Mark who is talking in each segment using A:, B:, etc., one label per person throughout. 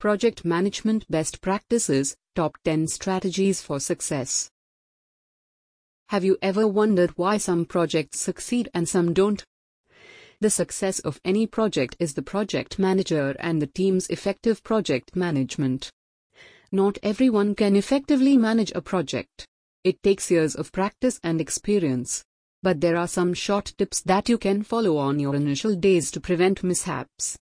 A: Project Management Best Practices Top 10 Strategies for Success. Have you ever wondered why some projects succeed and some don't? The success of any project is the project manager and the team's effective project management. Not everyone can effectively manage a project. It takes years of practice and experience. But there are some short tips that you can follow on your initial days to prevent mishaps.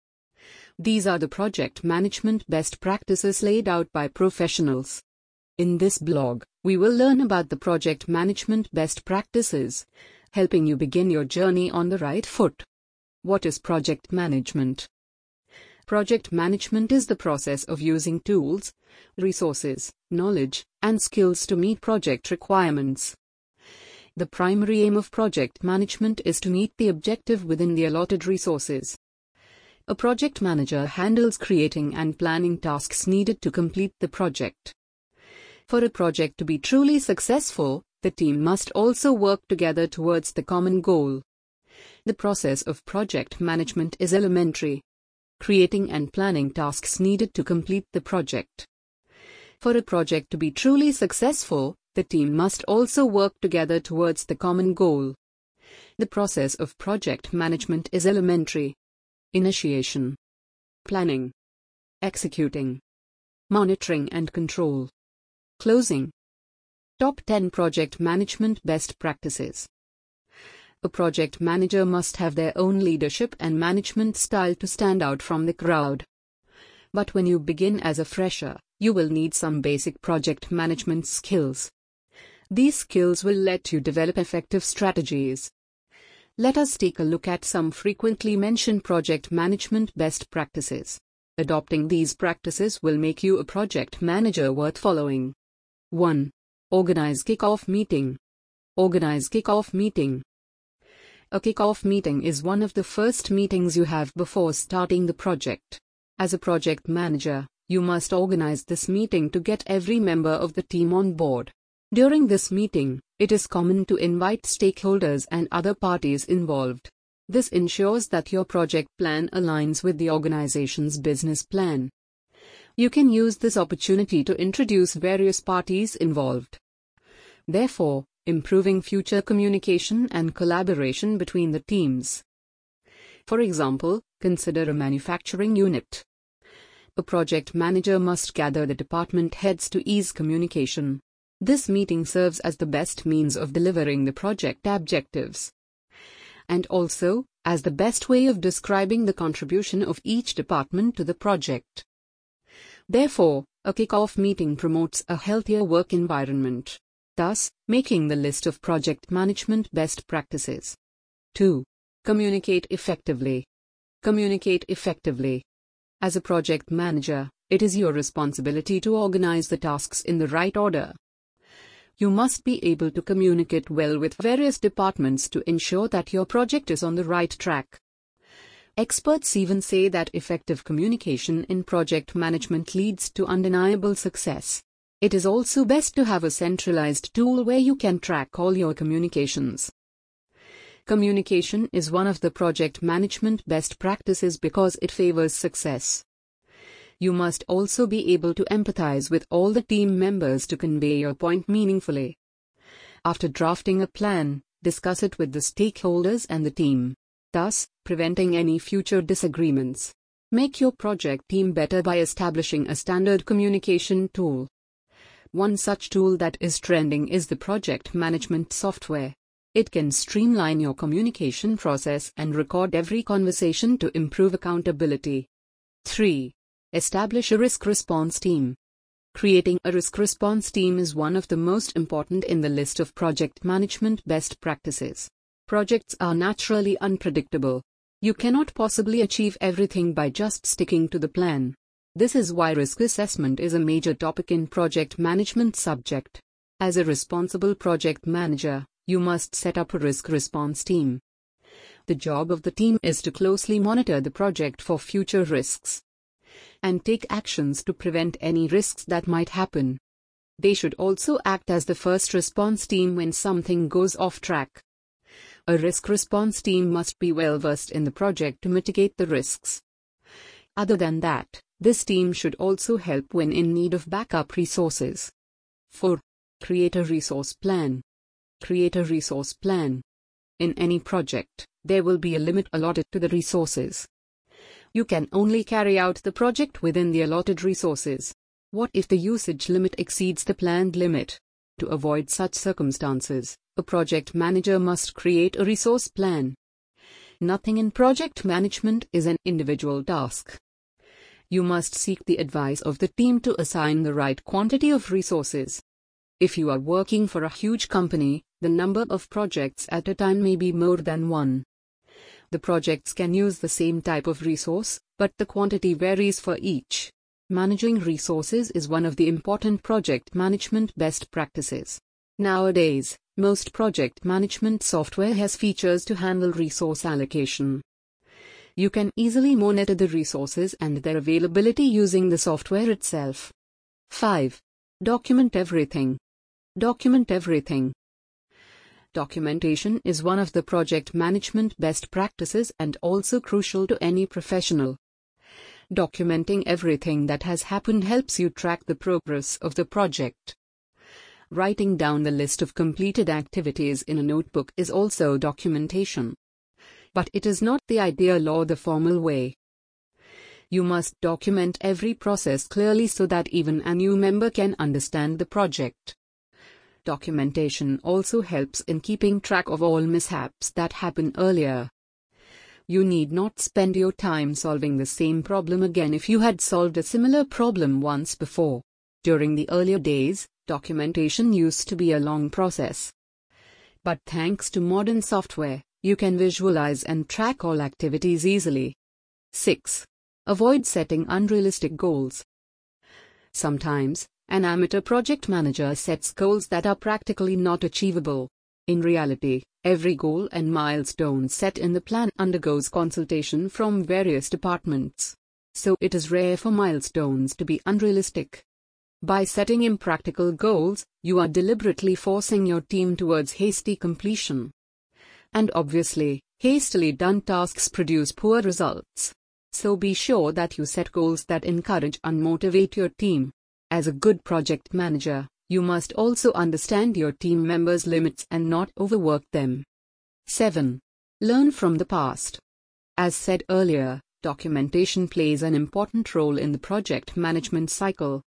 A: These are the project management best practices laid out by professionals. In this blog, we will learn about the project management best practices, helping you begin your journey on the right foot. What is project management? Project management is the process of using tools, resources, knowledge, and skills to meet project requirements. The primary aim of project management is to meet the objective within the allotted resources. A project manager handles creating and planning tasks needed to complete the project. For a project to be truly successful, the team must also work together towards the common goal. The process of project management is elementary. Creating and planning tasks needed to complete the project. For a project to be truly successful, the team must also work together towards the common goal. The process of project management is elementary. Initiation, Planning, Executing, Monitoring and Control, Closing. Top 10 Project Management Best Practices. A project manager must have their own leadership and management style to stand out from the crowd. But when you begin as a fresher, you will need some basic project management skills. These skills will let you develop effective strategies, let us take a look at some frequently mentioned project management best practices. Adopting these practices will make you a project manager worth following. 1. Organize kickoff meeting. Organize kickoff meeting. A kickoff meeting is one of the first meetings you have before starting the project. As a project manager, you must organize this meeting to get every member of the team on board. During this meeting, it is common to invite stakeholders and other parties involved. This ensures that your project plan aligns with the organization's business plan. You can use this opportunity to introduce various parties involved. Therefore, improving future communication and collaboration between the teams. For example, consider a manufacturing unit. A project manager must gather the department heads to ease communication. This meeting serves as the best means of delivering the project objectives. And also, as the best way of describing the contribution of each department to the project. Therefore, a kickoff meeting promotes a healthier work environment, thus, making the list of project management best practices. 2. Communicate effectively. Communicate effectively. As a project manager, it is your responsibility to organize the tasks in the right order you must be able to communicate well with various departments to ensure that your project is on the right track. Experts even say that effective communication in project management leads to undeniable success. It is also best to have a centralized tool where you can track all your communications. Communication is one of the project management best practices because it favors success you must also be able to empathize with all the team members to convey your point meaningfully. After drafting a plan, discuss it with the stakeholders and the team, thus, preventing any future disagreements. Make your project team better by establishing a standard communication tool. One such tool that is trending is the project management software. It can streamline your communication process and record every conversation to improve accountability. 3. Establish a risk response team. Creating a risk response team is one of the most important in the list of project management best practices. Projects are naturally unpredictable. You cannot possibly achieve everything by just sticking to the plan. This is why risk assessment is a major topic in project management subject. As a responsible project manager, you must set up a risk response team. The job of the team is to closely monitor the project for future risks and take actions to prevent any risks that might happen. They should also act as the first response team when something goes off track. A risk response team must be well versed in the project to mitigate the risks. Other than that, This team should also help when in need of backup resources. 4. Create a resource plan. Create a resource plan. In any project, there will be a limit allotted to the resources. You can only carry out the project within the allotted resources. What if the usage limit exceeds the planned limit? To avoid such circumstances, a project manager must create a resource plan. Nothing in project management is an individual task. You must seek the advice of the team to assign the right quantity of resources. If you are working for a huge company, the number of projects at a time may be more than one. The projects can use the same type of resource, but the quantity varies for each. Managing resources is one of the important project management best practices. Nowadays, most project management software has features to handle resource allocation. You can easily monitor the resources and their availability using the software itself. 5. Document everything. Document everything. Documentation is one of the project management best practices and also crucial to any professional. Documenting everything that has happened helps you track the progress of the project. Writing down the list of completed activities in a notebook is also documentation but it is not the ideal or the formal way. You must document every process clearly so that even a new member can understand the project. Documentation also helps in keeping track of all mishaps that happen earlier. You need not spend your time solving the same problem again if you had solved a similar problem once before. During the earlier days, documentation used to be a long process. But thanks to modern software, you can visualize and track all activities easily. 6. Avoid setting unrealistic goals. Sometimes, an amateur project manager sets goals that are practically not achievable. In reality, every goal and milestone set in the plan undergoes consultation from various departments. So it is rare for milestones to be unrealistic. By setting impractical goals, you are deliberately forcing your team towards hasty completion. And obviously, hastily done tasks produce poor results. So be sure that you set goals that encourage and motivate your team. As a good project manager, you must also understand your team members' limits and not overwork them. 7. Learn from the past. As said earlier, documentation plays an important role in the project management cycle.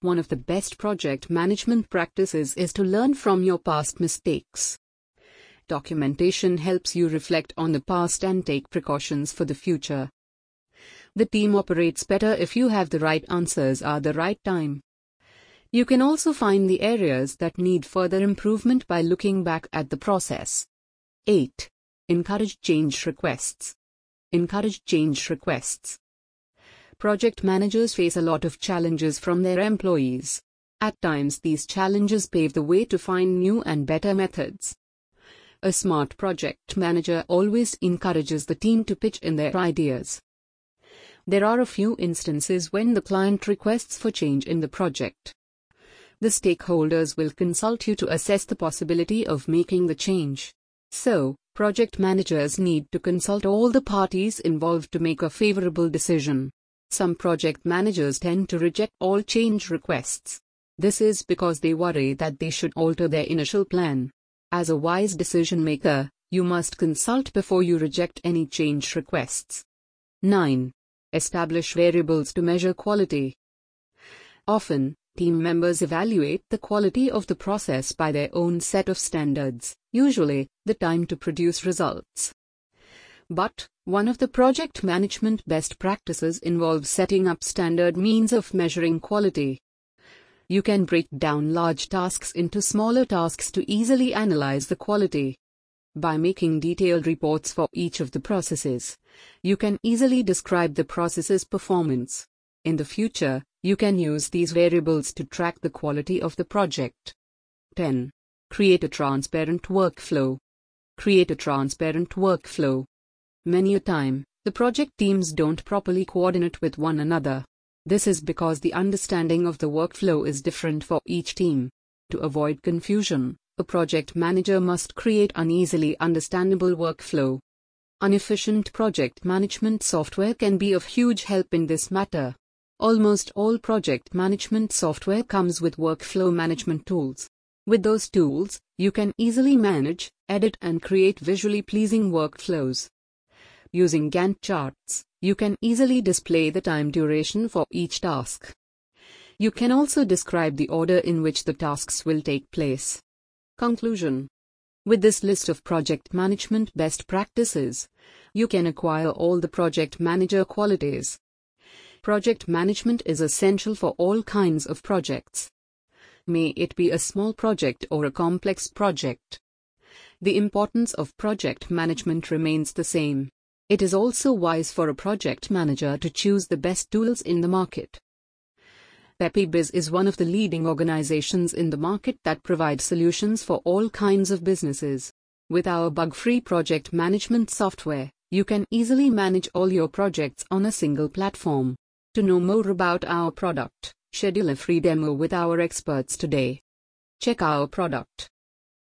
A: One of the best project management practices is to learn from your past mistakes. Documentation helps you reflect on the past and take precautions for the future. The team operates better if you have the right answers at the right time. You can also find the areas that need further improvement by looking back at the process. 8. Encourage change requests. Encourage change requests. Project managers face a lot of challenges from their employees. At times, these challenges pave the way to find new and better methods. A smart project manager always encourages the team to pitch in their ideas. There are a few instances when the client requests for change in the project. The stakeholders will consult you to assess the possibility of making the change. So, project managers need to consult all the parties involved to make a favorable decision. Some project managers tend to reject all change requests. This is because they worry that they should alter their initial plan. As a wise decision maker, you must consult before you reject any change requests. 9. Establish variables to measure quality. Often, team members evaluate the quality of the process by their own set of standards, usually, the time to produce results. But, one of the project management best practices involves setting up standard means of measuring quality. You can break down large tasks into smaller tasks to easily analyze the quality. By making detailed reports for each of the processes, you can easily describe the process's performance. In the future, you can use these variables to track the quality of the project. 10. Create a transparent workflow. Create a transparent workflow. Many a time, the project teams don't properly coordinate with one another. This is because the understanding of the workflow is different for each team. To avoid confusion, a project manager must create an easily understandable workflow. An efficient project management software can be of huge help in this matter. Almost all project management software comes with workflow management tools. With those tools, you can easily manage, edit, and create visually pleasing workflows. Using Gantt charts, you can easily display the time duration for each task. You can also describe the order in which the tasks will take place. Conclusion With this list of project management best practices, you can acquire all the project manager qualities. Project management is essential for all kinds of projects. May it be a small project or a complex project. The importance of project management remains the same. It is also wise for a project manager to choose the best tools in the market. PeppyBiz is one of the leading organizations in the market that provide solutions for all kinds of businesses. With our bug-free project management software, you can easily manage all your projects on a single platform. To know more about our product, schedule a free demo with our experts today. Check our product